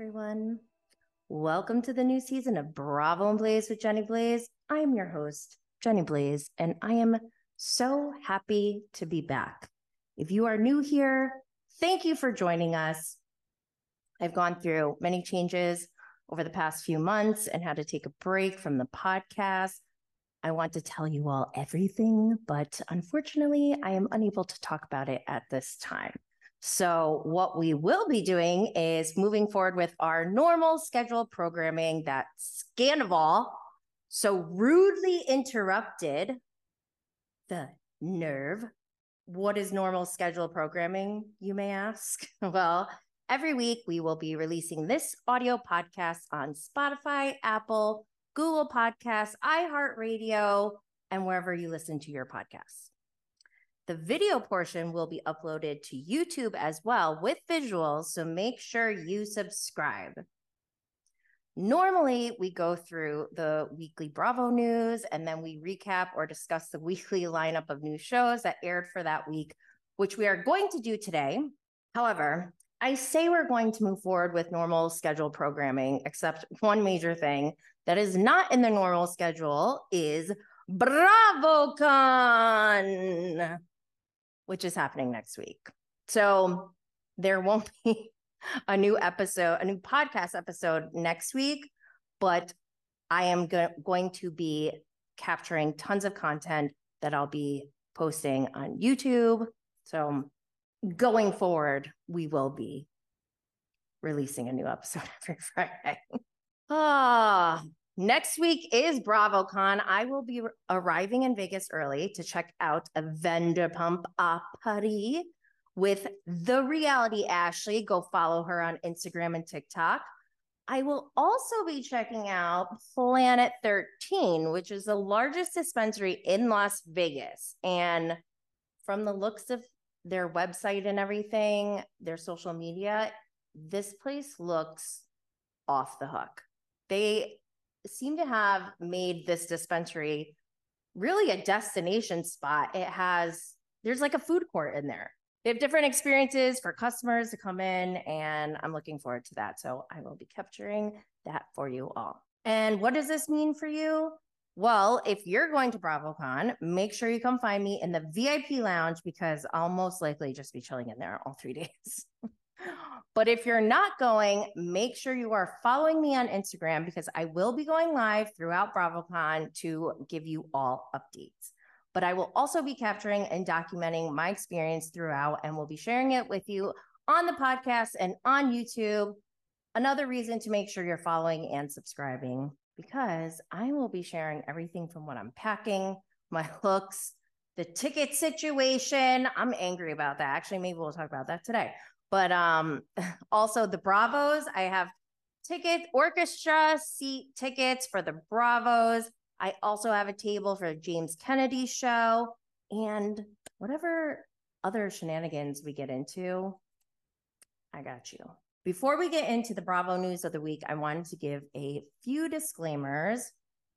Everyone. Welcome to the new season of Bravo and Blaze with Jenny Blaze. I am your host, Jenny Blaze, and I am so happy to be back. If you are new here, thank you for joining us. I've gone through many changes over the past few months and had to take a break from the podcast. I want to tell you all everything, but unfortunately, I am unable to talk about it at this time. So, what we will be doing is moving forward with our normal scheduled programming that Scandoval so rudely interrupted the nerve. What is normal scheduled programming, you may ask? Well, every week we will be releasing this audio podcast on Spotify, Apple, Google Podcasts, iHeartRadio, and wherever you listen to your podcasts. The video portion will be uploaded to YouTube as well with visuals, so make sure you subscribe. Normally, we go through the weekly Bravo news and then we recap or discuss the weekly lineup of new shows that aired for that week, which we are going to do today. However, I say we're going to move forward with normal schedule programming, except one major thing that is not in the normal schedule is BravoCon which is happening next week. So there won't be a new episode, a new podcast episode next week, but I am go- going to be capturing tons of content that I'll be posting on YouTube. So going forward, we will be releasing a new episode every Friday. Ah, Next week is BravoCon. I will be arriving in Vegas early to check out a Vanderpump a Paris with the reality Ashley. Go follow her on Instagram and TikTok. I will also be checking out Planet 13, which is the largest dispensary in Las Vegas. And from the looks of their website and everything, their social media, this place looks off the hook. They seem to have made this dispensary really a destination spot. It has, there's like a food court in there. They have different experiences for customers to come in, and I'm looking forward to that. So I will be capturing that for you all. And what does this mean for you? Well, if you're going to BravoCon, make sure you come find me in the VIP lounge because I'll most likely just be chilling in there all three days. But if you're not going, make sure you are following me on Instagram because I will be going live throughout BravoCon to give you all updates. But I will also be capturing and documenting my experience throughout and will be sharing it with you on the podcast and on YouTube. Another reason to make sure you're following and subscribing because I will be sharing everything from what I'm packing, my looks, the ticket situation. I'm angry about that. Actually, maybe we'll talk about that today. But um, also the Bravos, I have tickets, orchestra seat tickets for the Bravos. I also have a table for James Kennedy show and whatever other shenanigans we get into. I got you. Before we get into the Bravo news of the week, I wanted to give a few disclaimers.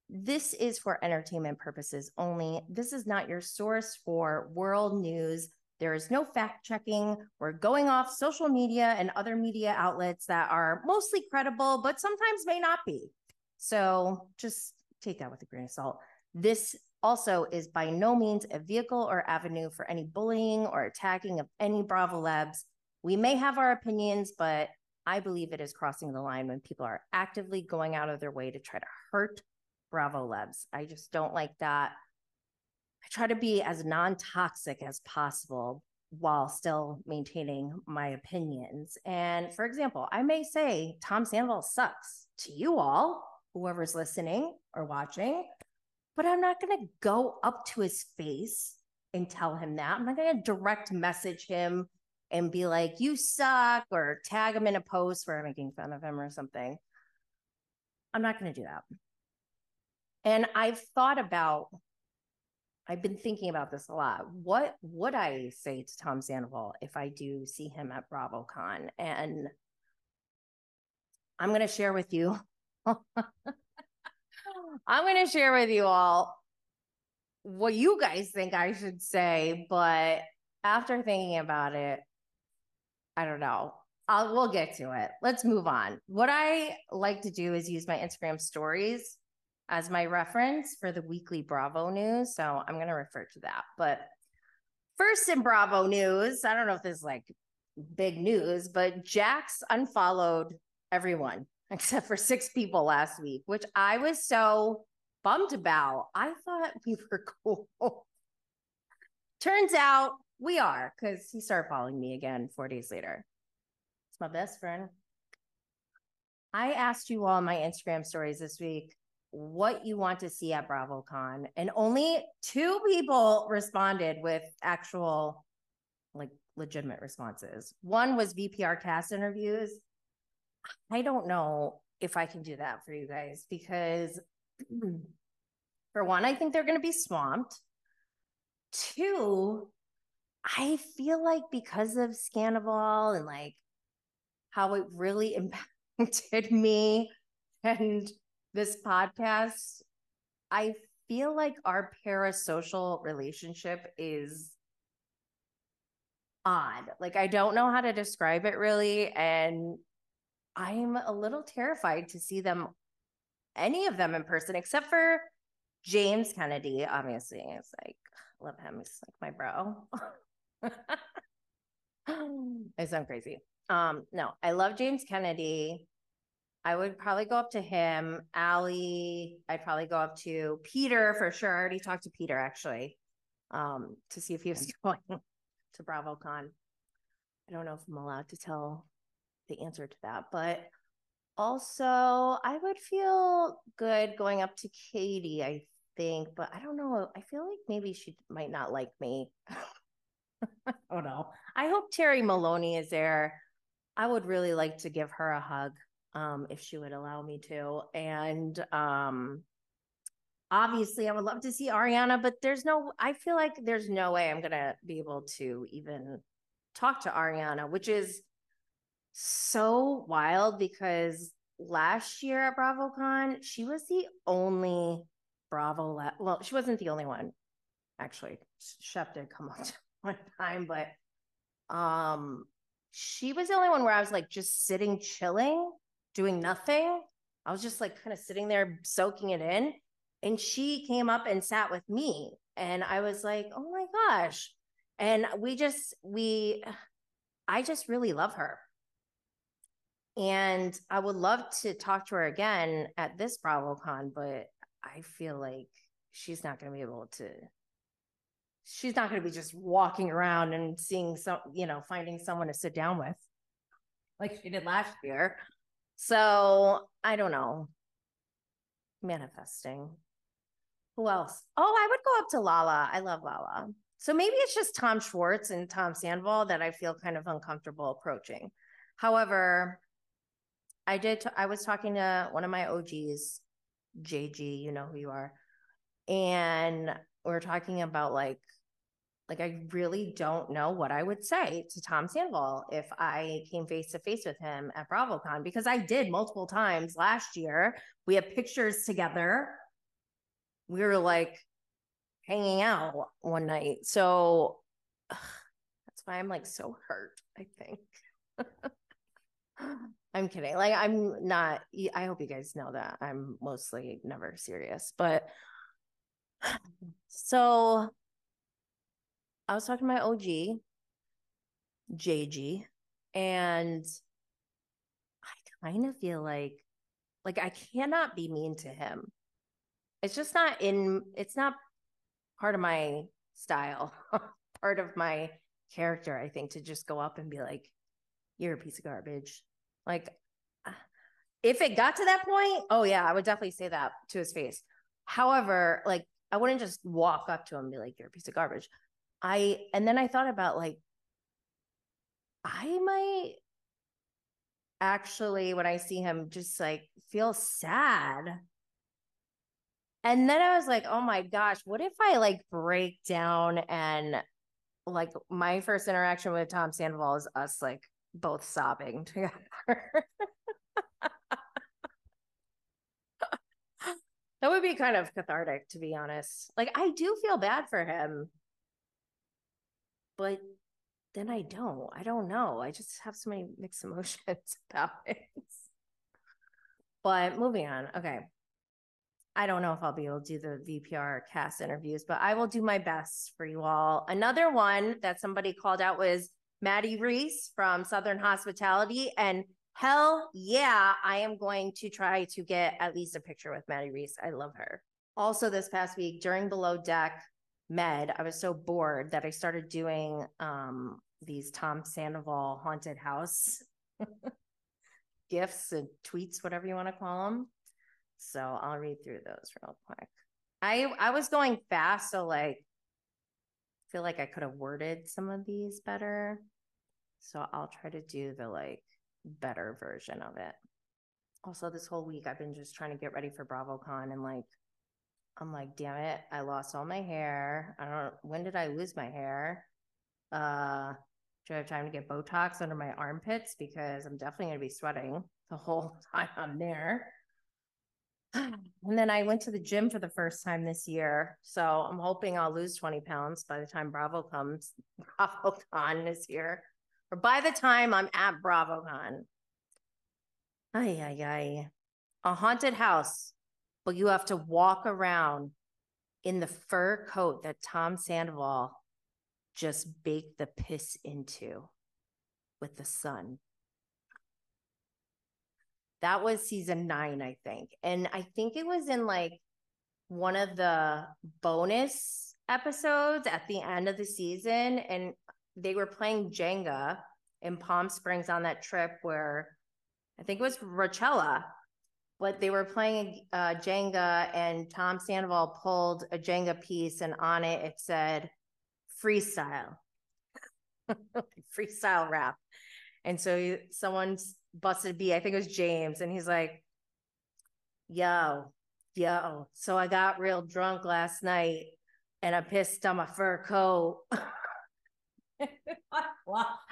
This is for entertainment purposes only. This is not your source for world news there is no fact checking. We're going off social media and other media outlets that are mostly credible, but sometimes may not be. So just take that with a grain of salt. This also is by no means a vehicle or avenue for any bullying or attacking of any Bravolebs. We may have our opinions, but I believe it is crossing the line when people are actively going out of their way to try to hurt Bravolebs. I just don't like that. I try to be as non toxic as possible while still maintaining my opinions. And for example, I may say Tom Sandoval sucks to you all, whoever's listening or watching, but I'm not going to go up to his face and tell him that. I'm not going to direct message him and be like, you suck, or tag him in a post where I'm making fun of him or something. I'm not going to do that. And I've thought about I've been thinking about this a lot. What would I say to Tom Sandoval if I do see him at BravoCon? And I'm going to share with you. I'm going to share with you all what you guys think I should say. But after thinking about it, I don't know. I'll we'll get to it. Let's move on. What I like to do is use my Instagram stories as my reference for the weekly Bravo news. So I'm going to refer to that. But first in Bravo news, I don't know if this is like big news, but Jax unfollowed everyone except for six people last week, which I was so bummed about. I thought we were cool. Turns out we are because he started following me again four days later. It's my best friend. I asked you all my Instagram stories this week what you want to see at BravoCon, and only two people responded with actual, like, legitimate responses. One was VPR cast interviews. I don't know if I can do that for you guys because, for one, I think they're going to be swamped. Two, I feel like because of Scandoval and like how it really impacted me and this podcast, I feel like our parasocial relationship is odd. Like I don't know how to describe it really. And I'm a little terrified to see them, any of them in person, except for James Kennedy. Obviously, it's like, I love him. He's like my bro. I sound crazy. Um, no, I love James Kennedy. I would probably go up to him. Ali, I'd probably go up to Peter for sure. I already talked to Peter actually, um, to see if he was going to BravoCon. I don't know if I'm allowed to tell the answer to that, but also I would feel good going up to Katie, I think, but I don't know. I feel like maybe she might not like me. oh no. I hope Terry Maloney is there. I would really like to give her a hug um, if she would allow me to. And um, obviously, I would love to see Ariana, but there's no, I feel like there's no way I'm going to be able to even talk to Ariana, which is so wild because last year at BravoCon, she was the only Bravo. Well, she wasn't the only one, actually. Shep did come up one time, but um, she was the only one where I was like just sitting, chilling, doing nothing. I was just like kind of sitting there soaking it in. And she came up and sat with me. And I was like, oh my gosh. And we just, we, I just really love her. And I would love to talk to her again at this BravoCon, but I feel like she's not going to be able to. She's not going to be just walking around and seeing some, you know, finding someone to sit down with like she did last year. So I don't know. Manifesting. Who else? Oh, I would go up to Lala. I love Lala. So maybe it's just Tom Schwartz and Tom Sandoval that I feel kind of uncomfortable approaching. However, I did. T- I was talking to one of my OGs, JG. You know who you are, and we are talking about like like I really don't know what I would say to Tom Sandoval if I came face to face with him at BravoCon because I did multiple times last year. We have pictures together. We were like hanging out one night. So ugh, that's why I'm like so hurt, I think. I'm kidding. Like I'm not I hope you guys know that. I'm mostly never serious, but so I was talking to my OG, JG, and I kind of feel like like I cannot be mean to him. It's just not in it's not part of my style, part of my character, I think, to just go up and be like, you're a piece of garbage. Like if it got to that point, oh yeah, I would definitely say that to his face. However, like I wouldn't just walk up to him and be like, you're a piece of garbage. I and then I thought about like I might actually when I see him just like feel sad. And then I was like, "Oh my gosh, what if I like break down and like my first interaction with Tom Sandoval is us like both sobbing together." that would be kind of cathartic to be honest. Like I do feel bad for him but then I don't. I don't know. I just have so many mixed emotions about it. But moving on. Okay. I don't know if I'll be able to do the VPR cast interviews, but I will do my best for you all. Another one that somebody called out was Maddi Reese from Southern Hospitality. And hell yeah, I am going to try to get at least a picture with Maddi Reese. I love her. Also, this past week during Below Deck Med, I was so bored that I started doing um, these Tom Sandoval haunted house gifts and tweets, whatever you want to call them. So I'll read through those real quick. I I was going fast, so like feel like I could have worded some of these better. So I'll try to do the like better version of it. Also, this whole week I've been just trying to get ready for BravoCon and like I'm like, damn it, I lost all my hair. I don't when did I lose my hair? Uh do I have time to get Botox under my armpits? Because I'm definitely gonna be sweating the whole time I'm there. And then I went to the gym for the first time this year. So I'm hoping I'll lose 20 pounds by the time Bravo comes, BravoCon this year, or by the time I'm at BravoCon. Ay, ay, ay. A haunted house, but you have to walk around in the fur coat that Tom Sandoval just baked the piss into with the sun. That was season nine, I think. And I think it was in like one of the bonus episodes at the end of the season. And they were playing Jenga in Palm Springs on that trip where I think it was Rochella, but they were playing uh, Jenga and Tom Sandoval pulled a Jenga piece and on it it said freestyle, freestyle rap. And so someone's busted B, I think it was James, and he's like, yo, yo. So I got real drunk last night and I pissed on my fur coat.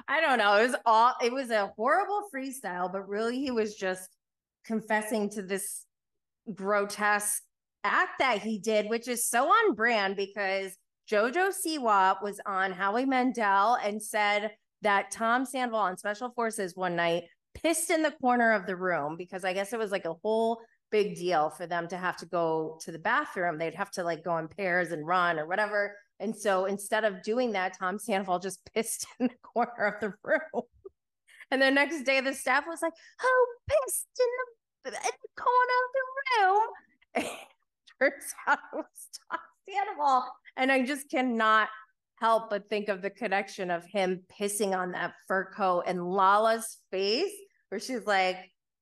I don't know. It was all it was a horrible freestyle, but really he was just confessing to this grotesque act that he did, which is so on brand because Jojo Siwa was on Howie Mandel and said that Tom Sandoval on Special Forces one night pissed in the corner of the room because I guess it was like a whole big deal for them to have to go to the bathroom. They'd have to like go in pairs and run or whatever. And so instead of doing that, Tom Sandoval just pissed in the corner of the room. And the next day, the staff was like, "Oh, pissed in the, in the corner of the room." Turns out it was Tom Sandoval, and I just cannot help but think of the connection of him pissing on that fur coat and Lala's face, where she's like,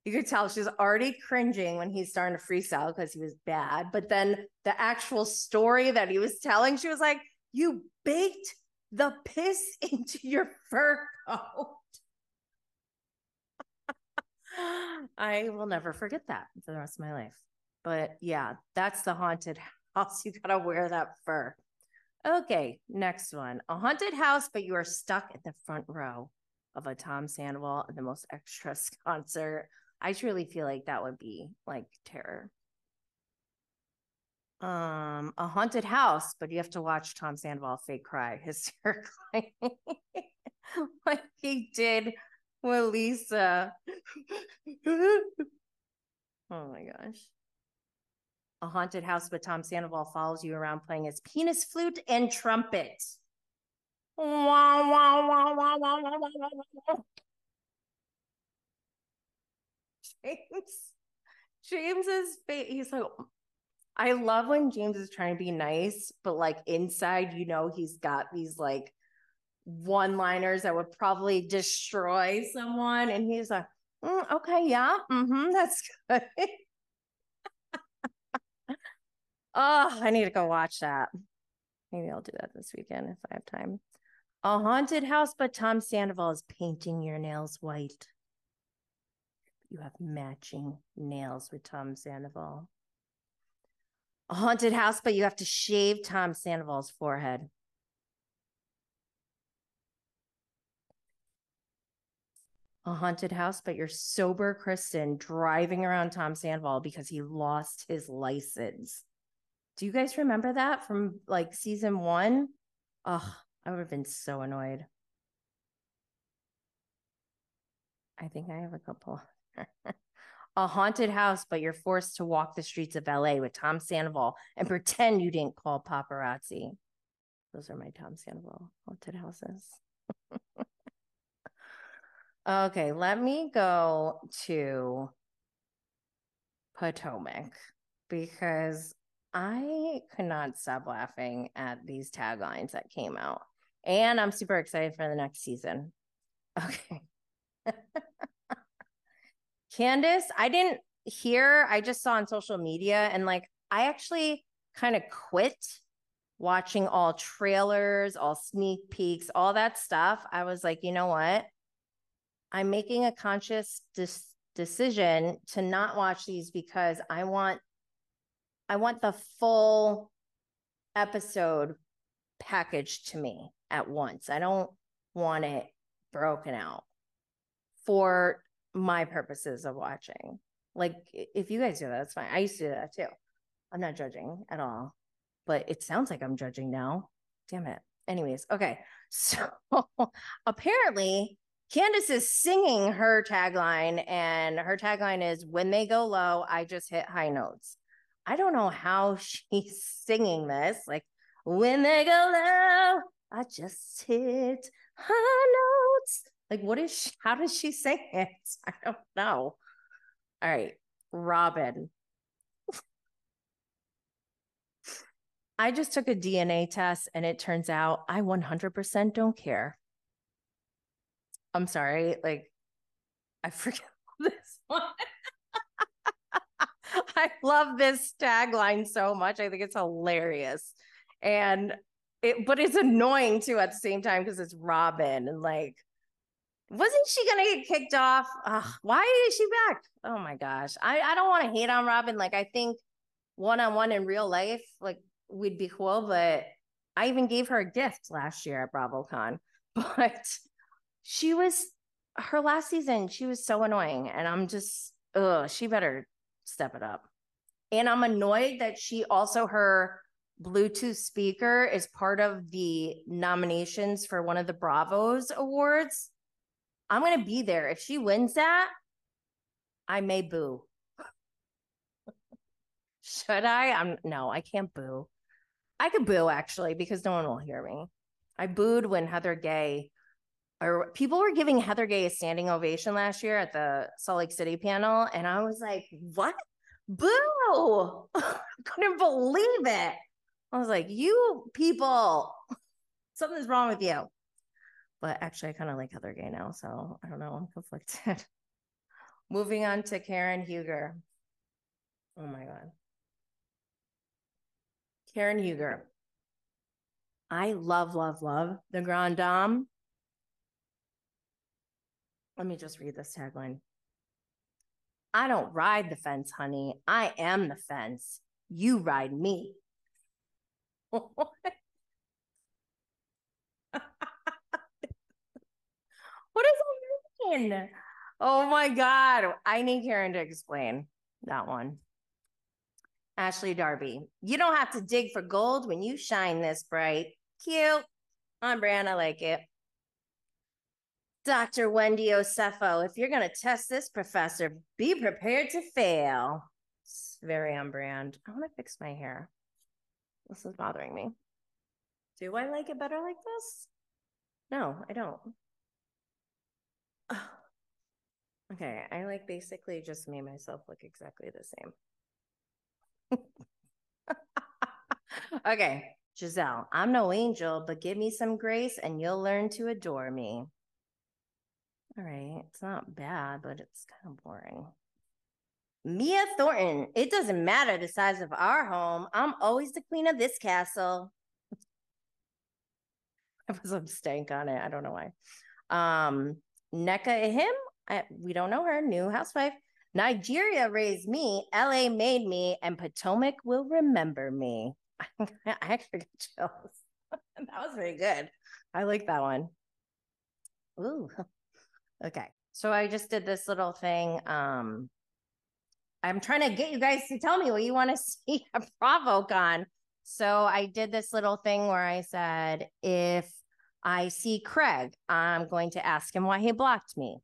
you could tell she's already cringing when he's starting to freestyle because he was bad. But then the actual story that he was telling, she was like, You baked the piss into your fur coat. I will never forget that for the rest of my life. But yeah, that's the haunted house. You gotta wear that fur. Okay, next one. A haunted house, but you are stuck in the front row of a Tom Sandoval and the most extras concert. I truly feel like that would be like terror. Um, a haunted house, but you have to watch Tom Sandoval fake cry hysterically, like he did with Lisa. oh my gosh. A haunted house, but Tom Sandoval follows you around playing his penis flute and trumpet. James, James's face, he's like, I love when James is trying to be nice, but like inside, you know, he's got these like one liners that would probably destroy someone. And he's like, mm, okay, yeah, mm-hmm, that's good. oh, I need to go watch that. Maybe I'll do that this weekend if I have time. A haunted house, but Tom Sandoval is painting your nails white. You have matching nails with Tom Sandoval. A haunted house, but you have to shave Tom Sandoval's forehead. A haunted house, but you're sober Kristen driving around Tom Sandoval because he lost his license. Do you guys remember that from like season one? Oh, I would have been so annoyed. I think I have a couple. a haunted house, but you're forced to walk the streets of LA with Tom Sandoval and pretend you didn't call paparazzi. Those are my Tom Sandoval haunted houses. okay, let me go to Potomac because I could not stop laughing at these taglines that came out. And I'm super excited for the next season. Okay. Candiace, I didn't hear, I just saw on social media and like I actually kind of quit watching all trailers, all sneak peeks, all that stuff. I was like, you know what? I'm making a conscious dis- decision to not watch these because I want I want the full episode packaged to me at once. I don't want it broken out for my purposes of watching. Like if you guys do that, that's fine. I used to do that too. I'm not judging at all, but it sounds like I'm judging now. Damn it. Anyways, okay. So apparently Candiace is singing her tagline, and her tagline is When they go low, I just hit high notes. I don't know how she's singing this. Like, when they go low, I just hit high notes. Like, what is she, how does she sing it? I don't know. All right, Robin. I just took a DNA test and it turns out I 100% don't care. I'm sorry, like, I forget this one. I love this tagline so much. I think it's hilarious. And it, but it's annoying too at the same time because it's Robin and like, wasn't she gonna get kicked off? Ugh, why is she back? Oh my gosh. I, I don't want to hate on Robin. Like, I think one on one in real life, like, we'd be cool, but I even gave her a gift last year at BravoCon. But she was her last season, she was so annoying. And I'm just, ugh, she better step it up. And I'm annoyed that she also her Bluetooth speaker is part of the nominations for one of the Bravos awards. I'm going to be there. If she wins that, I may boo. Should I? I'm no, I can't boo. I could boo actually because no one will hear me. I booed when Heather Gay or people were giving Heather Gay a standing ovation last year at the Salt Lake City panel. And I was like, what? Boo! Couldn't believe it. I was like, you people, something's wrong with you. But actually, I kind of like Heather Gay now. So I don't know. I'm conflicted. Moving on to Karen Huger. Oh my God. Karen Huger. I love, love, love the Grand Dame. Let me just read this tagline. I don't ride the fence, honey. I am the fence. You ride me. what does that mean? Oh my God. I need Karen to explain that one. Ashley Darby, you don't have to dig for gold when you shine this bright. Cute. On brand. I like it. Dr. Wendy Osefo, if you're going to test this professor, be prepared to fail. It's very on brand. I want to fix my hair. This is bothering me. Do I like it better like this? No, I don't. Okay, I like basically just made myself look exactly the same. okay, Gizelle, I'm no angel, but give me some grace and you'll learn to adore me. All right. It's not bad, but it's kind of boring. Mia Thornton. It doesn't matter the size of our home. I'm always the queen of this castle. I was some stank on it. I don't know why. Um, Nneka Ihim. I, we don't know her. New housewife. Nigeria raised me. LA made me, and Potomac will remember me. I actually got chills. that was very good. I like that one. Ooh. Okay. So I just did this little thing. Um, I'm trying to get you guys to tell me what you want to see a at BravoCon. So I did this little thing where I said, if I see Craig, I'm going to ask him why he blocked me.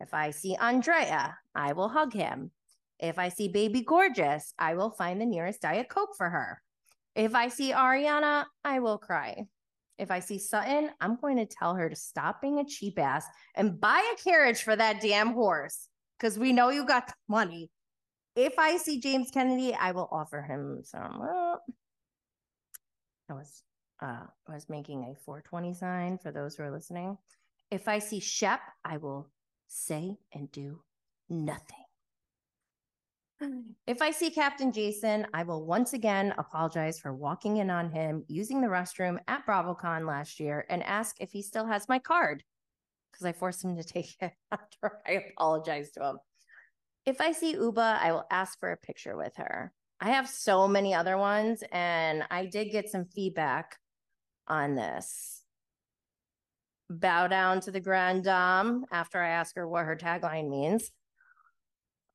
If I see Andrea, I will hug him. If I see Baby Gorgeous, I will find the nearest Diet Coke for her. If I see Ariana, I will cry. If I see Sutton, I'm going to tell her to stop being a cheap ass and buy a carriage for that damn horse because we know you got the money. If I see James Kennedy, I will offer him some. I was uh, I was making a 420 sign for those who are listening. If I see Shep, I will say and do nothing. If I see Captain Jason, I will once again apologize for walking in on him using the restroom at BravoCon last year and ask if he still has my card because I forced him to take it after I apologized to him. If I see Ubah, I will ask for a picture with her. I have so many other ones, and I did get some feedback on this. Bow down to the Grand Dame after I ask her what her tagline means.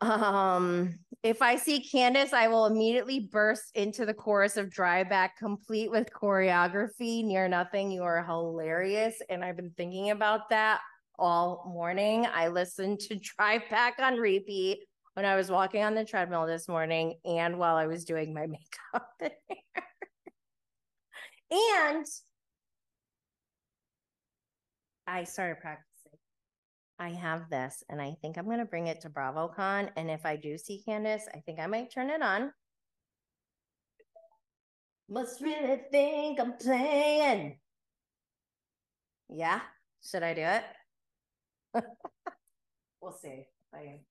Um, if I see Candiace, I will immediately burst into the chorus of Drive Back, complete with choreography. Near nothing, you are hilarious. And I've been thinking about that all morning. I listened to Drive Back on repeat when I was walking on the treadmill this morning and while I was doing my makeup and I started practicing. I have this and I think I'm going to bring it to BravoCon. And if I do see Candiace, I think I might turn it on. Must really think I'm playing. Yeah. Should I do it? we'll see. I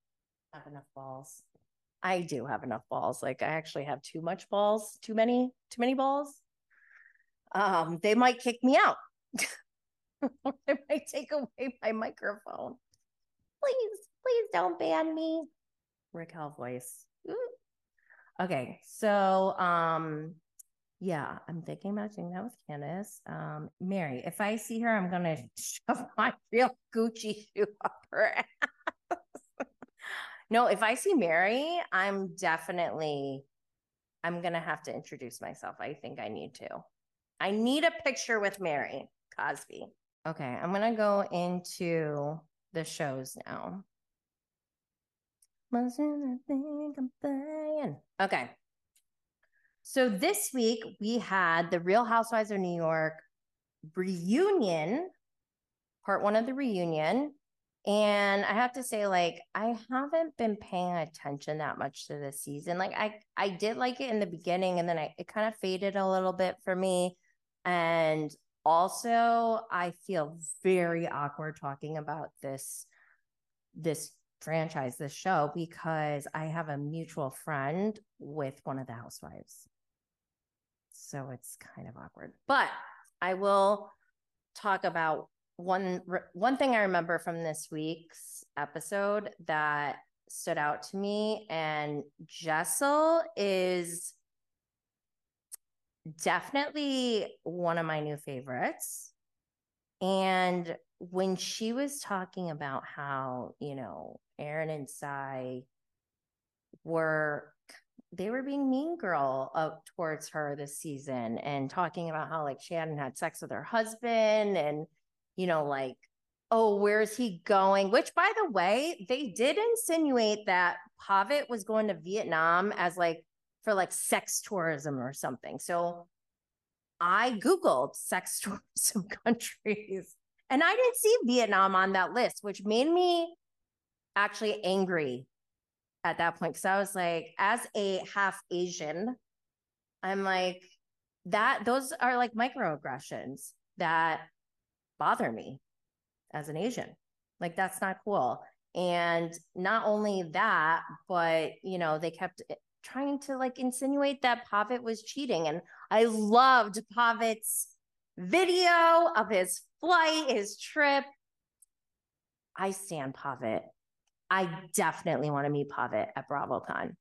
have enough balls. I do have enough balls. Like I actually have too much balls, too many, too many balls. Um, they might kick me out. they might take away my microphone. Please, please don't ban me. Raquel voice. Ooh. Okay, so um, yeah, I'm thinking about doing that with Candiace. Um, Mary, if I see her, I'm gonna shove my real Gucci shoe up her ass. No, if I see Mary, I'm definitely I'm gonna have to introduce myself. I think I need to. I need a picture with Mary Cosby. Okay, I'm gonna go into the shows now. Okay. So this week we had the Real Housewives of New York reunion, part one of the reunion. And I have to say, like, I haven't been paying attention that much to this season. Like, I I did like it in the beginning, and then I it kind of faded a little bit for me. And also, I feel very awkward talking about this this franchise, this show, because I have a mutual friend with one of the housewives. So it's kind of awkward. But I will talk about one one thing I remember from this week's episode that stood out to me, and Jessel is definitely one of my new favorites. And when she was talking about how, you know, Erin and Sai were they were being mean girl up towards her this season and talking about how like she hadn't had sex with her husband and you know, like, oh, where's he going? Which, by the way, they did insinuate that Pavit was going to Vietnam as like for like sex tourism or something. So I Googled sex tourism countries and I didn't see Vietnam on that list, which made me actually angry at that point. Cause I was like, as a half Asian, I'm like, that those are like microaggressions that bother me as an Asian. Like that's not cool. And not only that, but you know, they kept trying to like insinuate that Pavit was cheating. And I loved Pavit's video of his flight, his trip. I stand Pavit. I definitely want to meet Pavit at BravoCon.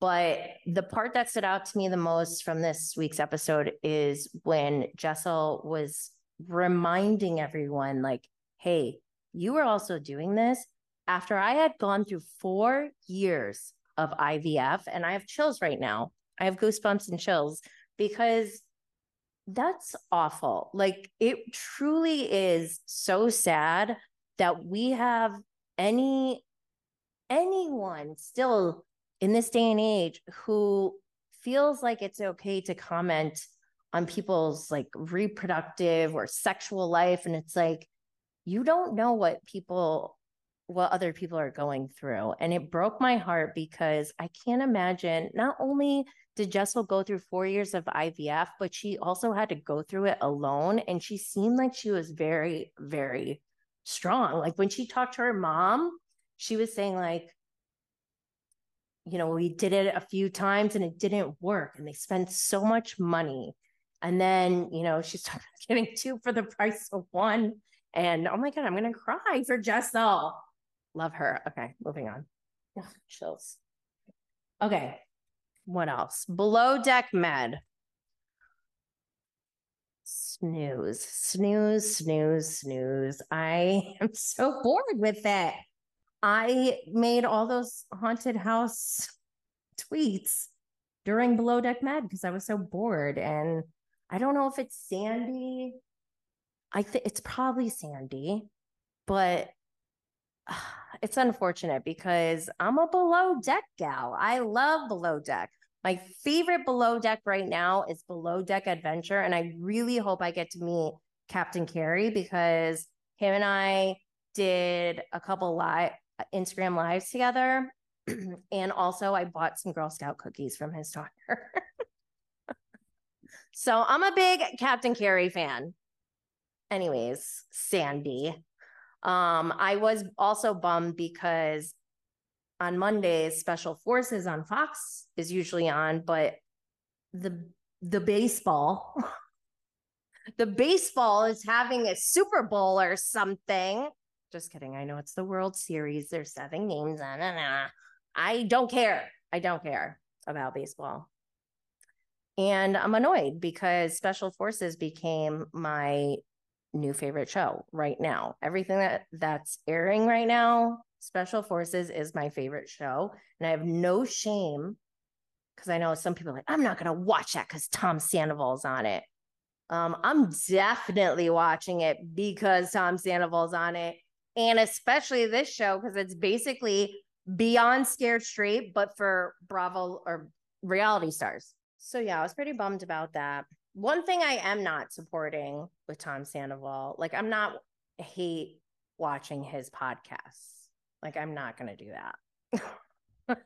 But the part that stood out to me the most from this week's episode is when Jessel was reminding everyone like, hey, you were also doing this after I had gone through four years of IVF and I have chills right now. I have goosebumps and chills because that's awful. Like it truly is so sad that we have any anyone still in this day and age who feels like it's okay to comment on people's like reproductive or sexual life and it's like you don't know what people what other people are going through and it broke my heart because i can't imagine not only did jessel go through four years of ivf but she also had to go through it alone and she seemed like she was very very strong like when she talked to her mom she was saying like you know we did it a few times and it didn't work and they spent so much money and then, you know, she's getting two for the price of one. And oh my God, I'm going to cry for Jessel. Love her. Okay, moving on. Ugh, chills. Okay, what else? Below deck med. Snooze, snooze, snooze, snooze. I am so bored with it. I made all those haunted house tweets during Below Deck Med because I was so bored. And I don't know if it's Sandy. I think it's probably Sandy, but it's unfortunate because I'm a below deck gal. I love below deck. My favorite below deck right now is below deck adventure. And I really hope I get to meet Captain Kerry because him and I did a couple live Instagram lives together. and also I bought some Girl Scout cookies from his daughter. So I'm a big Captain Kerry fan. Anyways, Sandy. Um, I was also bummed because on Mondays, Special Forces on Fox is usually on, but the the baseball, the baseball is having a Super Bowl or something. Just kidding. I know it's the World Series. There's seven games. Nah, nah, nah. I don't care. I don't care about baseball. And I'm annoyed because Special Forces became my new favorite show right now. Everything that that's airing right now, Special Forces is my favorite show. And I have no shame because I know some people like, I'm not going to watch that because Tom Sandoval's on it. Um, I'm definitely watching it because Tom Sandoval's on it. And especially this show because it's basically beyond Scared Straight, but for Bravo or reality stars. So yeah, I was pretty bummed about that. One thing I am not supporting with Tom Sandoval, like I'm not hate watching his podcasts. Like I'm not going to do that.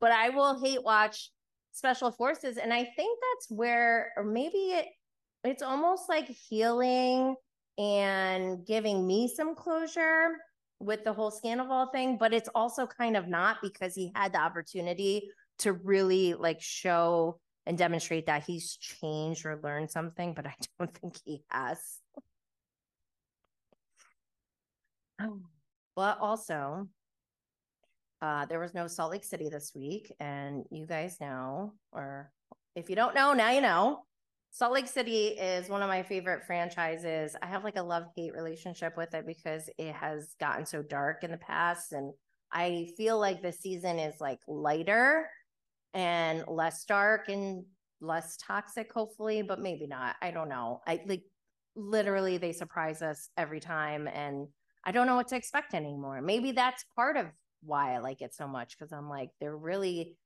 but I will hate watch special forces and I think that's where or maybe it it's almost like healing and giving me some closure with the whole Scandoval thing, but it's also kind of not because he had the opportunity to really like show and demonstrate that he's changed or learned something, but I don't think he has. but also, uh, there was no Salt Lake City this week, and you guys know, or if you don't know, now you know. Salt Lake City is one of my favorite franchises. I have like a love hate relationship with it because it has gotten so dark in the past. And I feel like the season is like lighter and less dark and less toxic, hopefully, but maybe not. I don't know. I like literally they surprise us every time and I don't know what to expect anymore. Maybe that's part of why I like it so much because I'm like, they're really,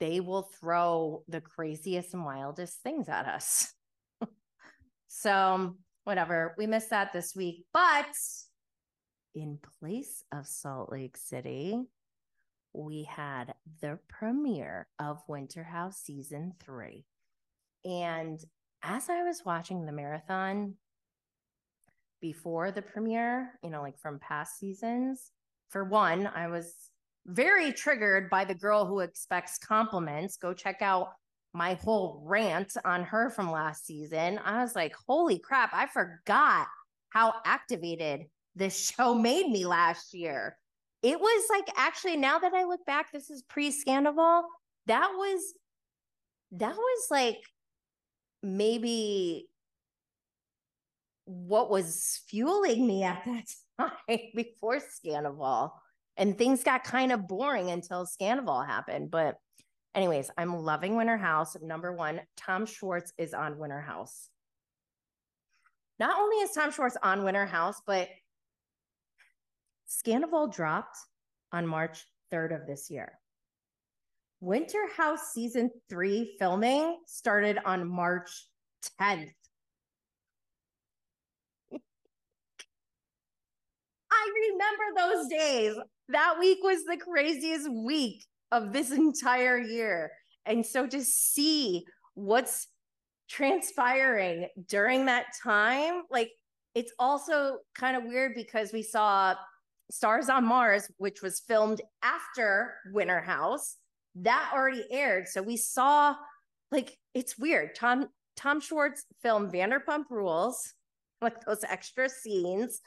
they will throw the craziest and wildest things at us. so, whatever. We missed that this week. But in place of Salt Lake City, we had the premiere of Winter House season three. And as I was watching the marathon before the premiere, you know, like from past seasons, for one, I was very triggered by the girl who expects compliments. Go check out my whole rant on her from last season. I was like, holy crap, I forgot how activated this show made me last year it was like actually now that I look back, this is pre Scandoval. That was that was like maybe what was fueling me at that time before Scandoval. And things got kind of boring until Scandoval happened. But anyways, I'm loving Winter House. Number one, Tom Schwartz is on Winter House. Not only is Tom Schwartz on Winter House, but Scandoval dropped on March 3rd of this year. Winter House season three filming started on March 10th. I remember those days. That week was the craziest week of this entire year. And so to see what's transpiring during that time, like it's also kind of weird because we saw Stars on Mars, which was filmed after Winter House, that already aired. So we saw like it's weird. Tom Tom Schwartz filmed Vanderpump Rules, like those extra scenes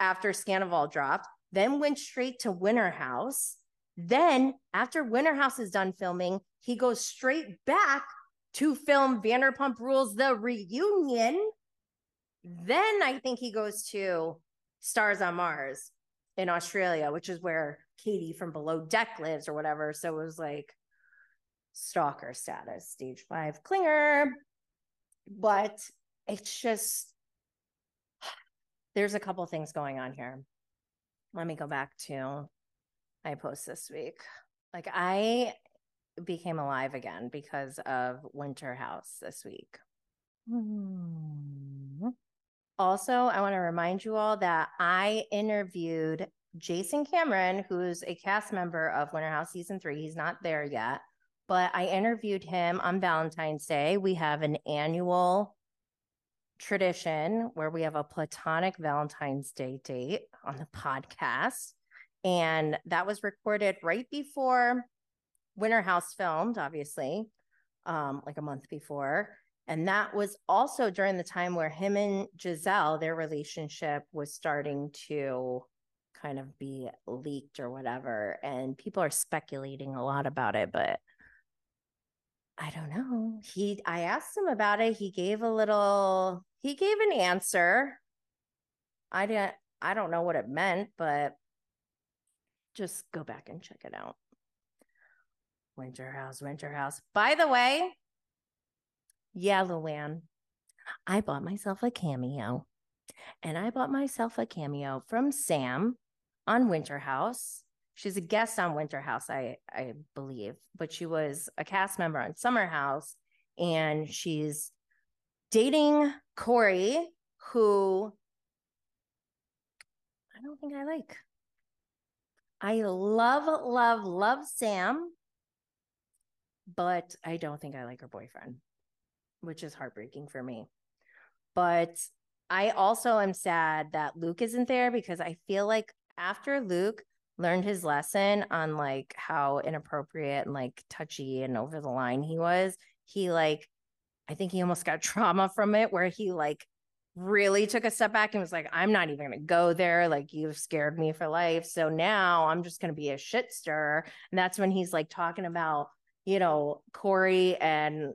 after Scandoval dropped, then went straight to Winter House. Then, after Winter House is done filming, he goes straight back to film Vanderpump Rules the reunion. Then I think he goes to Stars on Mars in Australia, which is where Katie from Below Deck lives or whatever. So it was like stalker status, stage five clinger. But it's just there's a couple things going on here. Let me go back to my post this week. Like I became alive again because of Winter House this week. Hmm. Also, I want to remind you all that I interviewed Jason Cameron, who's a cast member of Winter House season three. He's not there yet, but I interviewed him on Valentine's Day. We have an annual tradition where we have a platonic Valentine's Day date on the podcast. And that was recorded right before Winter House filmed, obviously, um, like a month before. And that was also during the time where him and Gizelle, their relationship was starting to kind of be leaked or whatever. And people are speculating a lot about it, but I don't know. He I asked him about it. He gave a little he gave an answer. I didn't I don't know what it meant, but just go back and check it out. Winter House, Winter House. By the way, yeah, Luann, I bought myself a cameo. And I bought myself a cameo from Sam on Winter House. She's a guest on Winter House, I I believe, but she was a cast member on Summer House, and she's dating Corey, who I don't think I like. I love, love, love Sam, but I don't think I like her boyfriend, which is heartbreaking for me. But I also am sad that Luke isn't there because I feel like after Luke learned his lesson on like how inappropriate and like touchy and over the line he was, he like I think he almost got trauma from it where he like really took a step back and was like, I'm not even going to go there. Like, you've scared me for life. So now I'm just going to be a shit stir. And that's when he's like talking about, you know, Corey and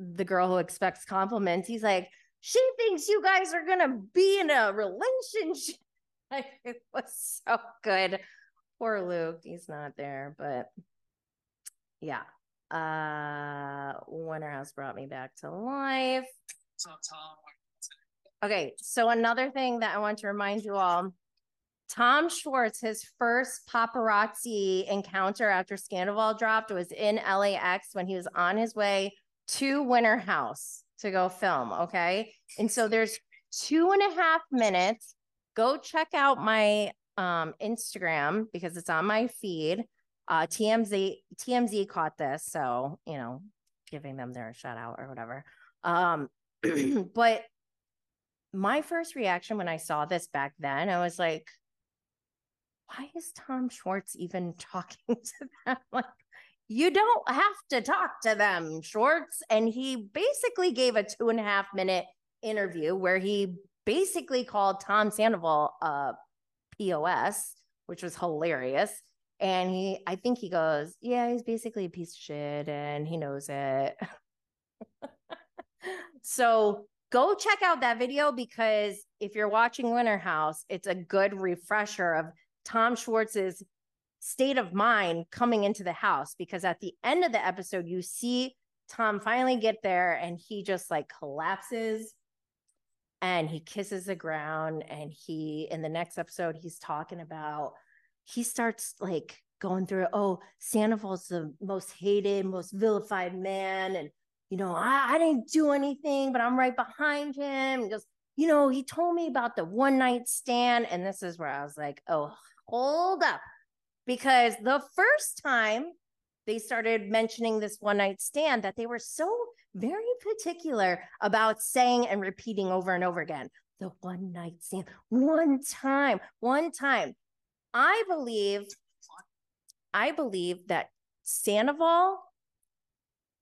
the girl who expects compliments. He's like, she thinks you guys are to be in a relationship. Like, it was so good. Poor Luke. He's not there, but yeah, uh, Winter House brought me back to life. Okay, so another thing that I want to remind you all Tom Schwartz, his first paparazzi encounter after Scandoval dropped was in LAX when he was on his way to Winter House to go film. Okay. And so there's two and a half minutes. Go check out my um, Instagram because it's on my feed. Uh, TMZ TMZ caught this, so you know, giving them their shout out or whatever. Um, but my first reaction when I saw this back then, I was like, why is Tom Schwartz even talking to them? Like, you don't have to talk to them, Schwartz. And he basically gave a two and a half minute interview where he basically called Tom Sandoval a POS, which was hilarious. And he, I think he goes, yeah, he's basically a piece of shit and he knows it. so go check out that video because if you're watching Winter House, it's a good refresher of Tom Schwartz's state of mind coming into the house. Because at the end of the episode, you see Tom finally get there and he just like collapses and he kisses the ground and he in the next episode he's talking about he starts like going through oh sandoval's the most hated most vilified man and you know i, I didn't do anything but i'm right behind him he goes you know he told me about the one night stand and this is where i was like oh hold up because the first time they started mentioning this one night stand that they were so very particular about saying and repeating over and over again the one night stand, one time, one time. I believe, I believe that Sandoval,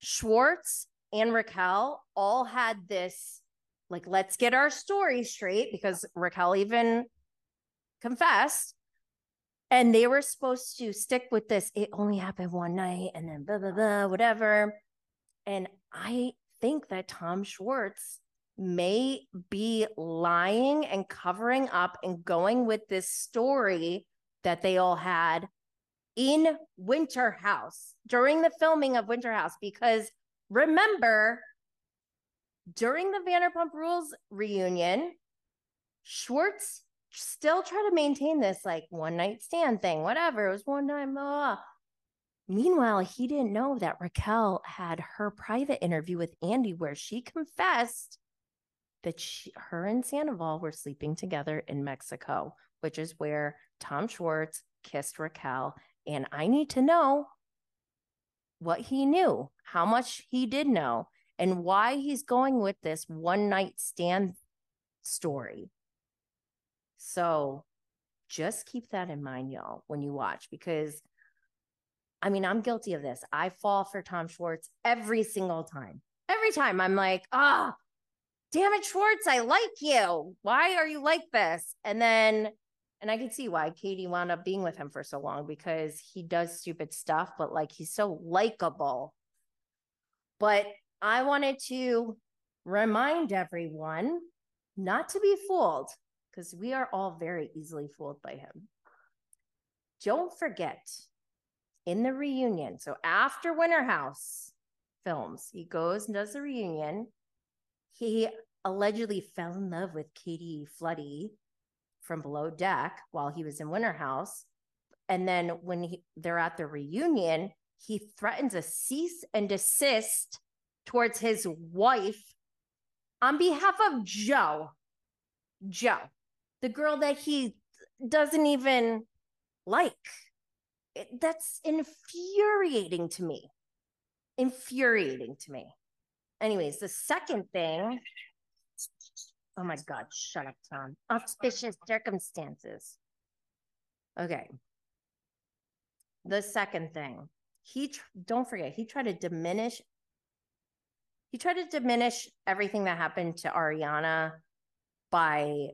Schwartz, and Raquel all had this like, let's get our story straight because Raquel even confessed. And they were supposed to stick with this. It only happened one night and then blah, blah, blah, whatever. And I think that Tom Schwartz may be lying and covering up and going with this story that they all had in Winter House during the filming of Winter House. Because remember, during the Vanderpump Rules reunion, Schwartz still try to maintain this like one night stand thing, whatever. It was one night, blah. Meanwhile, he didn't know that Raquel had her private interview with Andy where she confessed that she, her and Sandoval were sleeping together in Mexico, which is where Tom Schwartz kissed Raquel. And I need to know what he knew, how much he did know, and why he's going with this one night stand story. So just keep that in mind, y'all, when you watch, because I mean, I'm guilty of this. I fall for Tom Schwartz every single time. Every time I'm like, ah, oh, damn it, Schwartz, I like you. Why are you like this? And then, and I can see why Katie wound up being with him for so long because he does stupid stuff, but like he's so likable. But I wanted to remind everyone not to be fooled because we are all very easily fooled by him. Don't forget in the reunion. So after Winter House films, he goes and does the reunion. He allegedly fell in love with Katie Floody from Below Deck while he was in Winter House. And then when he, they're at the reunion, he threatens a cease and desist towards his wife on behalf of Jo. Jo, the girl that he doesn't even like it, that's infuriating to me. Infuriating to me. Anyways, the second thing. Oh my God, shut up, Tom. Auspicious circumstances. Okay. The second thing, he don't forget, he tried to diminish. He tried to diminish everything that happened to Ariana by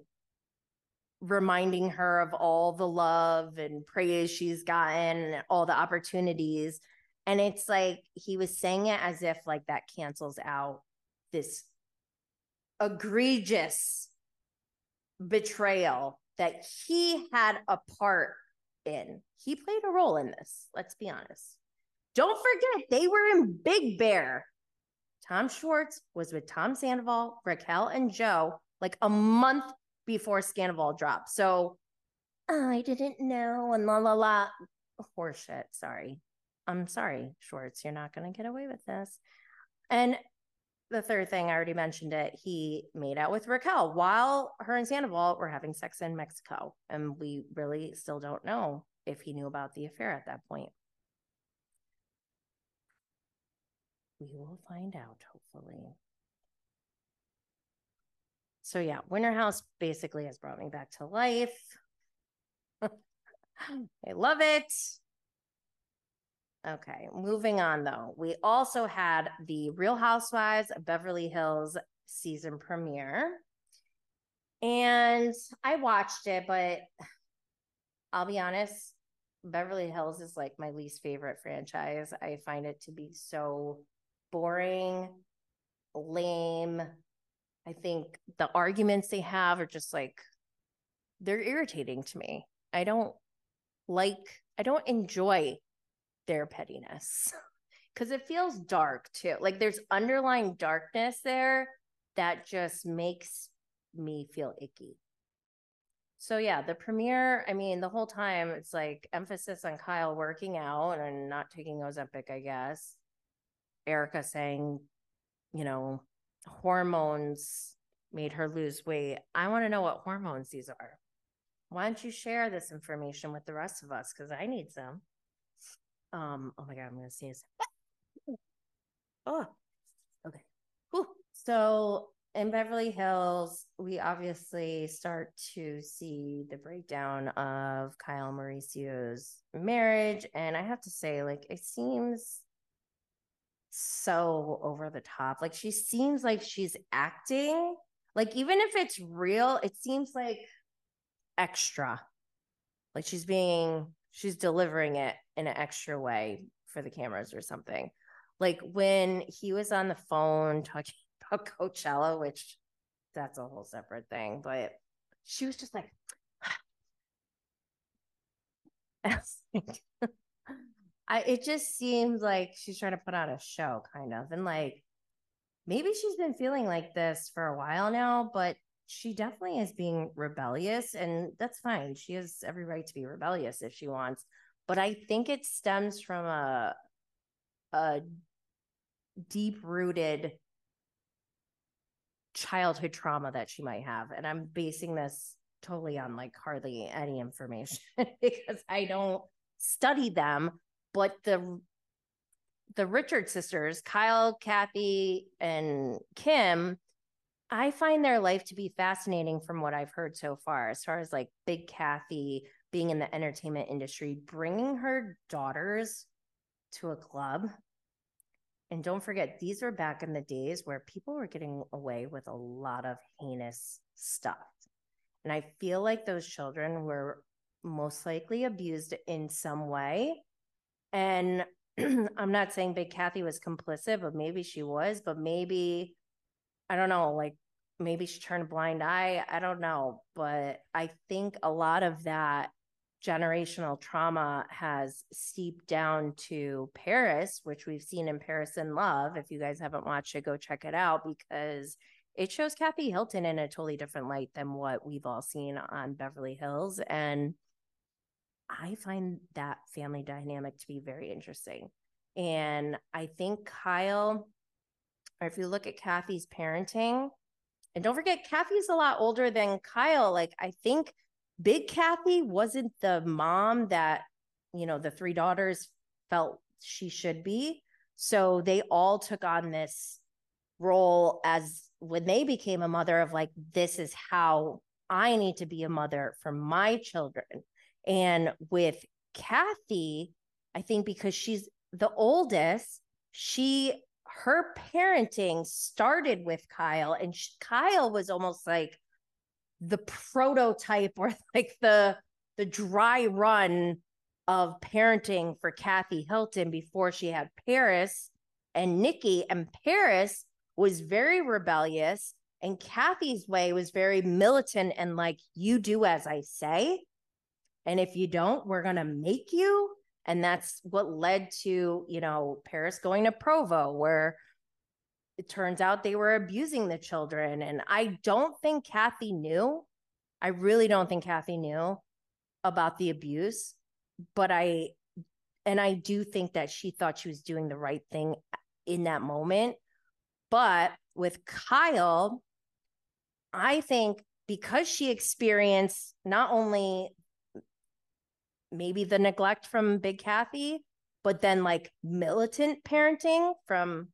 reminding her of all the love and praise she's gotten, and all the opportunities. And it's like he was saying it as if like that cancels out this egregious betrayal that he had a part in. He played a role in this, let's be honest. Don't forget, they were in Big Bear. Tom Schwartz was with Tom Sandoval, Raquel, and Jo like a month before Scandoval dropped. So oh, I didn't know and la la la. Horseshit. Sorry. I'm sorry, Schwartz. You're not going to get away with this. And the third thing, I already mentioned it. He made out with Raquel while her and Sandoval were having sex in Mexico. And we really still don't know if he knew about the affair at that point. We will find out, hopefully so yeah, Winter House basically has brought me back to life. I love it. Okay, moving on though. We also had the Real Housewives of Beverly Hills season premiere. And I watched it, but I'll be honest, Beverly Hills is like my least favorite franchise. I find it to be so boring, lame, I think the arguments they have are just like they're irritating to me. I don't like I don't enjoy their pettiness cuz it feels dark too. Like there's underlying darkness there that just makes me feel icky. So yeah, the premiere, I mean, the whole time it's like emphasis on Kyle working out and not taking Ozempic, I guess. Erika saying, you know, hormones made her lose weight. I want to know what hormones these are. Why don't you share this information with the rest of us? Because I need some. Um, oh my god, I'm gonna sneeze. oh, okay. Whew. So in Beverly Hills, we obviously start to see the breakdown of Kyle Mauricio's marriage. And I have to say, like, it seems so over the top. Like, she seems like she's acting. Like, even if it's real, it seems like extra. Like, she's being, she's delivering it in an extra way for the cameras or something. Like, when he was on the phone talking about Coachella, which that's a whole separate thing. But she was just like, I it just seems like she's trying to put on a show, kind of, and like maybe she's been feeling like this for a while now, but she definitely is being rebellious, and that's fine. She has every right to be rebellious if she wants, but I think it stems from a a deep rooted childhood trauma that she might have. And I'm basing this totally on like hardly any information because I don't study them. But the the Richard sisters, Kyle, Kathy, and Kim, I find their life to be fascinating from what I've heard so far, as far as like Big Kathy being in the entertainment industry, bringing her daughters to a club and don't forget, these were back in the days where people were getting away with a lot of heinous stuff. And I feel like those children were most likely abused in some way. And I'm not saying Big Kathy was complicit, but maybe she was, but maybe, I don't know, like maybe she turned a blind eye. I don't know. But I think a lot of that generational trauma has seeped down to Paris, which we've seen in Paris in Love. If you guys haven't watched it, go check it out because it shows Kathy Hilton in a totally different light than what we've all seen on Beverly Hills. And I find that family dynamic to be very interesting. And I think Kyle, or if you look at Kathy's parenting, and don't forget, Kathy's a lot older than Kyle. Like, I think Big Kathy wasn't the mom that, you know, the three daughters felt she should be. So they all took on this role as when they became a mother of like, this is how I need to be a mother for my children. And with Kathy, I think because she's the oldest, she her parenting started with Kyle, and she, Kyle was almost like the prototype or like the the dry run of parenting for Kathy Hilton before she had Paris and Nicky. And Paris was very rebellious, and Kathy's way was very militant and like, you do as I say. And if you don't, we're going to make you. And that's what led to, you know, Paris going to Provo, where it turns out they were abusing the children. And I don't think Kathy knew. I really don't think Kathy knew about the abuse, but I, and I do think that she thought she was doing the right thing in that moment. But with Kyle, I think because she experienced not only maybe the neglect from Big Kathy, but then like militant parenting from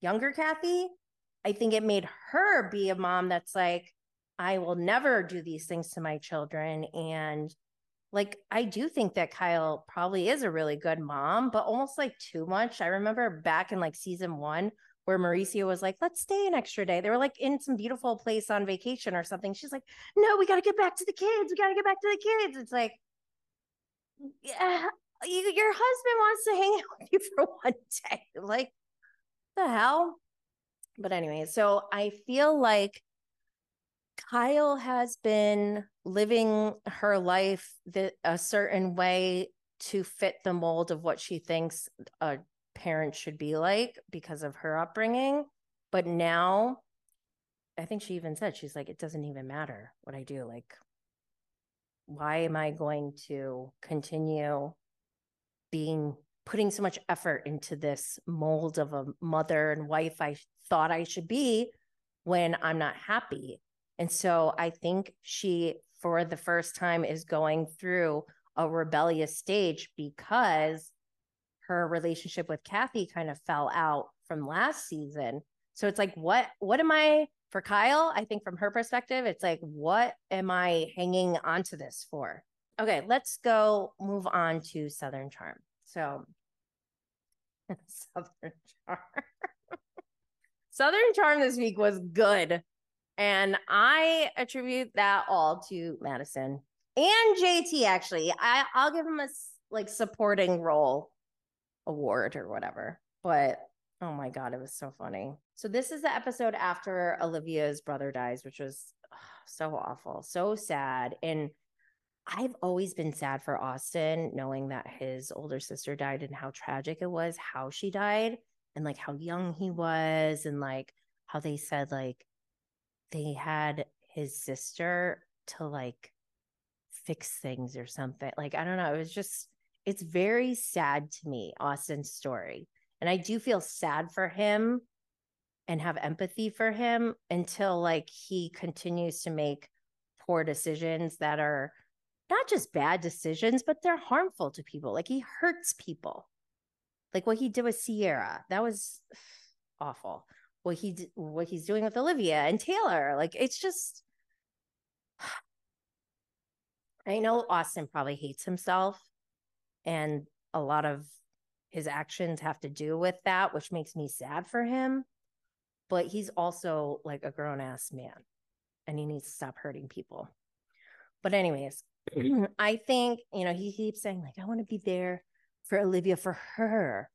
younger Kathy, I think it made her be a mom that's like, I will never do these things to my children. And like, I do think that Kyle probably is a really good mom, but almost like too much. I remember back in like season one where Mauricio was like, let's stay an extra day. They were like in some beautiful place on vacation or something. She's like, no, we got to get back to the kids. We got to get back to the kids. It's like, yeah, you, your husband wants to hang out with you for one day. Like, the hell? But anyway, so I feel like Kyle has been living her life the, a certain way to fit the mold of what she thinks a parent should be like because of her upbringing. But now I think she even said, she's like, it doesn't even matter what I do. Like, why am I going to continue being putting so much effort into this mold of a mother and wife I thought I should be when I'm not happy? And so I think she, for the first time, is going through a rebellious stage because her relationship with Kathy kind of fell out from last season. So it's like, what, what am I for Kyle, I think from her perspective, it's like, what am I hanging onto this for? Okay, let's go move on to Southern Charm. So, Southern Charm. Southern Charm this week was good. And I attribute that all to Madison and JT, actually. I, I'll give him a like supporting role award or whatever. But Oh my God, it was so funny. So, this is the episode after Olivia's brother dies, which was oh, so awful, so sad. And I've always been sad for Austin, knowing that his older sister died and how tragic it was, how she died, and like how young he was, and like how they said, like, they had his sister to like fix things or something. Like, I don't know. It was just, it's very sad to me, Austin's story and I do feel sad for him and have empathy for him until like he continues to make poor decisions that are not just bad decisions, but they're harmful to people. Like he hurts people. Like what he did with Ciara, that was awful. What he what he's doing with Olivia and Taylor, like it's just. I know Austin probably hates himself, and a lot of his actions have to do with that, which makes me sad for him. But he's also like a grown ass man and he needs to stop hurting people. But, anyways, I think, you know, he keeps saying, like, I want to be there for Olivia for her.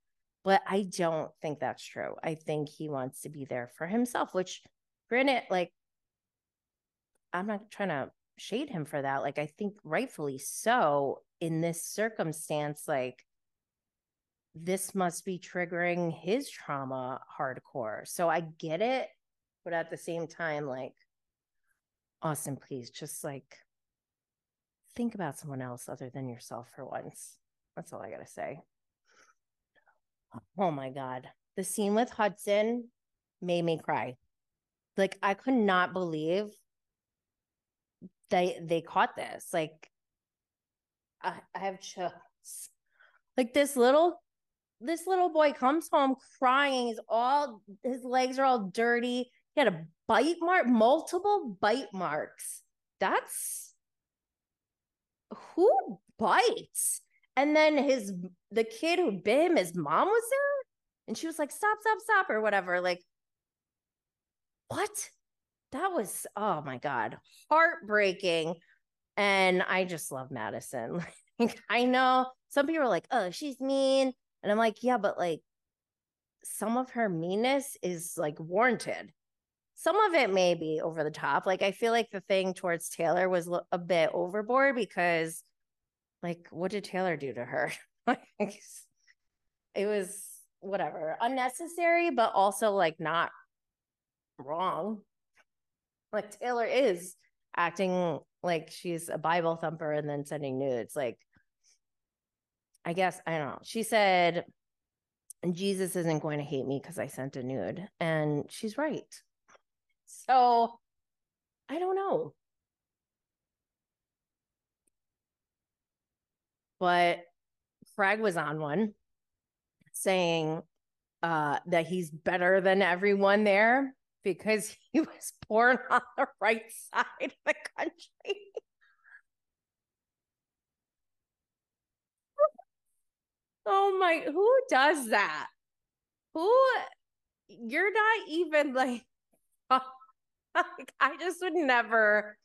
But I don't think that's true. I think he wants to be there for himself, which, granted, like, I'm not trying to shade him for that. Like, I think rightfully so in this circumstance, like, this must be triggering his trauma hardcore. So I get it, but at the same time, like, Austin, please just like think about someone else other than yourself for once. That's all I got to say. Oh my God. The scene with Hudson made me cry. Like, I could not believe they they caught this. Like, I, I have chills. Like this little this little boy comes home crying. He's all his legs are all dirty. He had a bite mark, multiple bite marks. That's who bites. And then his the kid who bit him, his mom was there, and she was like, "Stop, stop, stop," or whatever. Like, what? That was oh my god, heartbreaking. And I just love Madison. Like, I know some people are like, "Oh, she's mean." And I'm like, yeah, but like some of her meanness is like warranted. Some of it may be over the top. Like I feel like the thing towards Taylor was a bit overboard because like what did Taylor do to her? like, it was whatever, unnecessary but also like not wrong. Like Taylor is acting like she's a Bible thumper and then sending nudes. Like I guess I don't know. She said, Jesus isn't going to hate me because I sent a nude. And she's right. So I don't know. But Craig was on one saying uh, that he's better than everyone there because he was born on the right side of the country. Oh my, who does that? Who you're not even like, like I just would never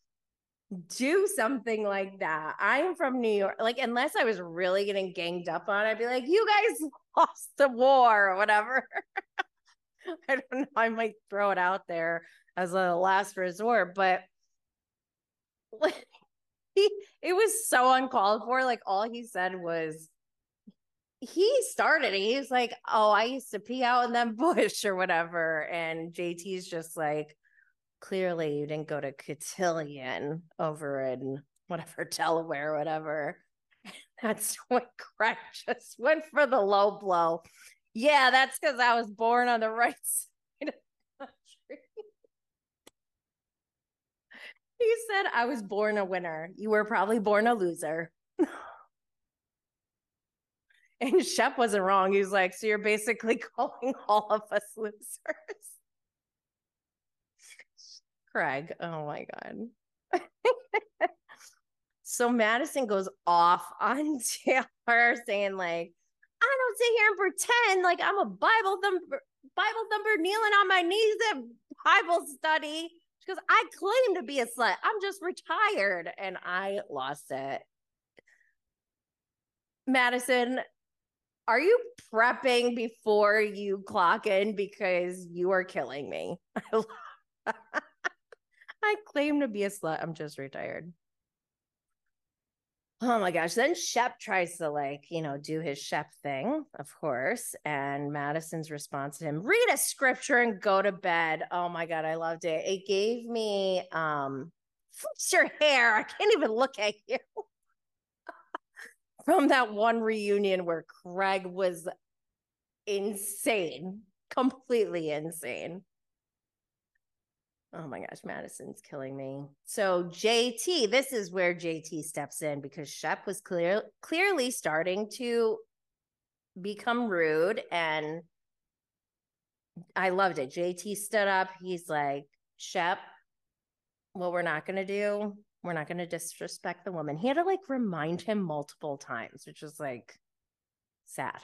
do something like that. I'm from New York. Like, unless I was really getting ganged up on, I'd be like, you guys lost the war or whatever. I don't know. I might throw it out there as a last resort, but he, it was so uncalled for. Like, all he said was, he started. He was like, Oh, I used to pee out in that bush or whatever. And JT's just like, clearly you didn't go to Cotillion over in whatever, Delaware, whatever. That's when Craig just went for the low blow. Yeah, that's because I was born on the right side of the country. he said, I was born a winner. You were probably born a loser. and Shep wasn't wrong. He was like, So you're basically calling all of us losers. Craig, oh my God. so Madison goes off on Taylor saying, like, I don't sit here and pretend like I'm a Bible thumper, Bible thumper kneeling on my knees at Bible study. Because I claim to be a slut. I'm just retired and I lost it. Madison, are you prepping before you clock in? Because you are killing me. I claim to be a slut. I'm just retired. Oh my gosh. Then Shep tries to like, you know, do his Shep thing, of course. And Madison's response to him, read a scripture and go to bed. Oh my God, I loved it. It gave me um fix your hair. I can't even look at you. From that one reunion where Craig was insane, completely insane. Oh my gosh, Madison's killing me. So JT, this is where JT steps in because Shep was clear clearly starting to become rude and I loved it. JT stood up. He's like, Shep, what we're not gonna do, we're not gonna disrespect the woman. He had to like remind him multiple times, which was like sad.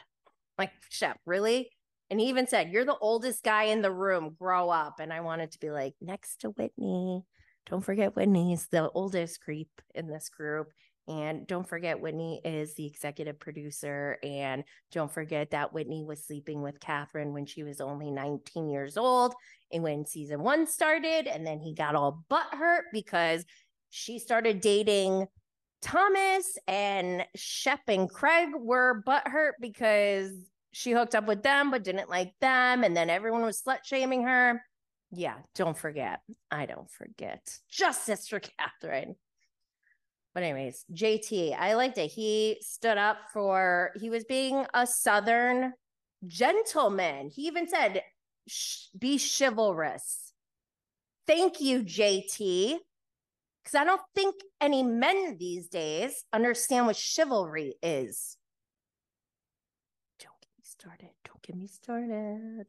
Like, Shep, really? And he even said, You're the oldest guy in the room, grow up. And I wanted to be like, next to Whitney. Don't forget Whitney's the oldest creep in this group. And don't forget, Whitney is the executive producer. And don't forget that Whitney was sleeping with Kathryn when she was only 19 years old. And when season one started, and then he got all butt hurt because she started dating Thomas and Shep and Craig were butthurt because she hooked up with them but didn't like them and then everyone was slut shaming her. Yeah don't forget. I don't forget. Justice for Kathryn. But anyways jt i liked it. He stood up for he was being a southern gentleman. He even said be chivalrous. Thank you jt because i don't think any men these days understand what chivalry is started. Don't get me started.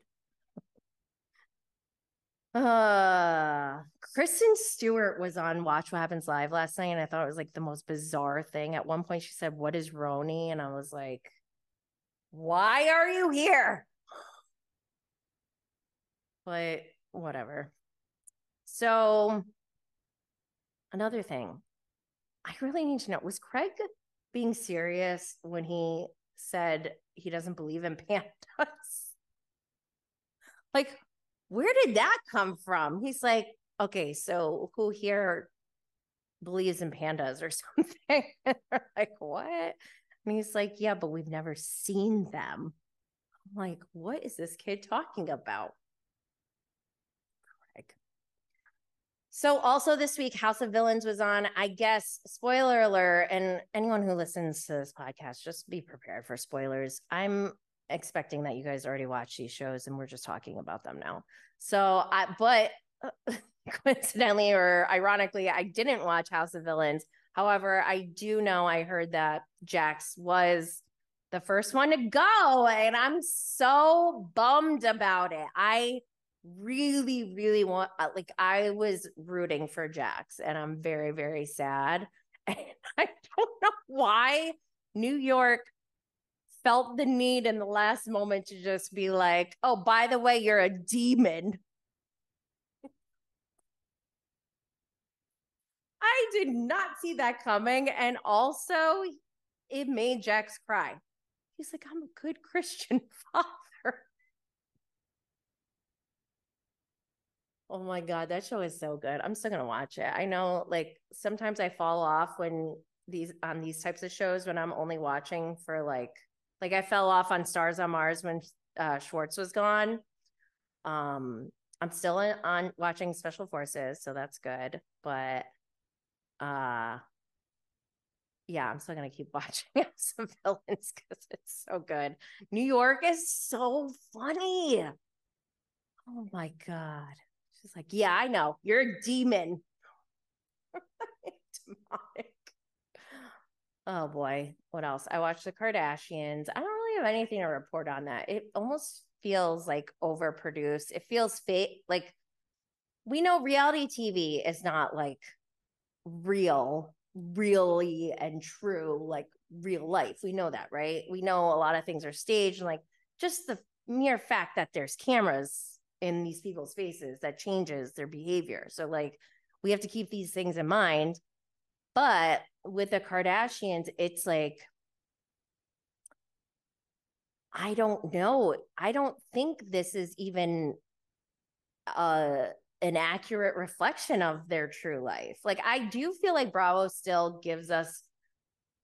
Uh, Kristen Stewart was on Watch What Happens Live last night, and I thought it was like the most bizarre thing. At one point, she said, What is RHONY? And I was like, Why are you here? But whatever. So, another thing I really need to know was Craig being serious when he said he doesn't believe in pandas. like, where did that come from? He's like, okay, so who here believes in pandas or something? like, what? And he's like, yeah, but we've never seen them. I'm like, what is this kid talking about? So also this week, House of Villains was on. I guess spoiler alert, and anyone who listens to this podcast, just be prepared for spoilers. I'm expecting that you guys already watch these shows, and we're just talking about them now. So, I but coincidentally or ironically, I didn't watch House of Villains. However, I do know I heard that Jax was the first one to go, and I'm so bummed about it. I really, really want, uh, like, I was rooting for Jax and I'm very, very sad. And I don't know why New York felt the need in the last moment to just be like, oh, by the way, you're a demon. I did not see that coming. And also, it made Jax cry. He's like, I'm a good Christian father. Oh my god, that show is so good. I'm still gonna watch it. I know, like sometimes I fall off when these on these types of shows when I'm only watching for like like I fell off on Stars on Mars when uh, Schwartz was gone. Um, I'm still in, on watching Special Forces, so that's good. But uh yeah, I'm still gonna keep watching some villains because it's so good. New York is so funny. Oh my god. She's like, yeah, I know. You're a demon. Demonic. Oh boy. What else? I watched the Kardashians. I don't really have anything to report on that. It almost feels like overproduced. It feels fake. Like we know reality TV is not like real, really and true, like real life. We know that, right? We know a lot of things are staged and like just the mere fact that there's cameras in these people's faces that changes their behavior. So like we have to keep these things in mind. But with the Kardashians, it's like I don't know. I don't think this is even uh an accurate reflection of their true life. Like I do feel like Bravo still gives us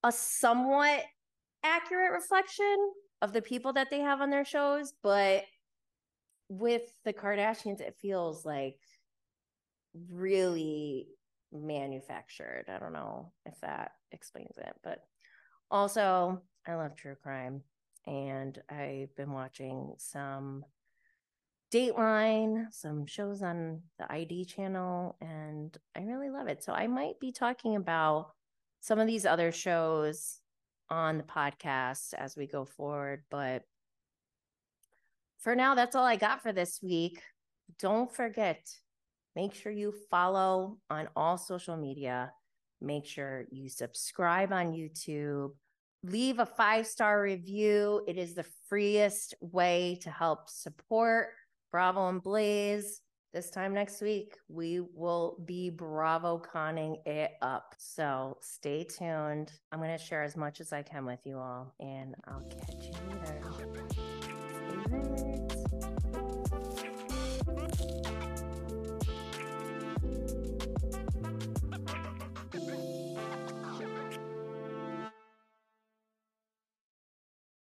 a somewhat accurate reflection of the people that they have on their shows, but with the Kardashians it feels like really manufactured. I don't know if that explains it, but also I love true crime and I've been watching some Dateline, some shows on the ID channel, and I really love it. So I might be talking about some of these other shows on the podcast as we go forward. But for now, that's all I got for this week. Don't forget, make sure you follow on all social media. Make sure you subscribe on YouTube leave a five star review. It is the freest way to help support Bravo and Blaze. This time next week, we will be Bravo conning it up. So stay tuned. I'm going to share as much as I can with you all, and I'll catch you later.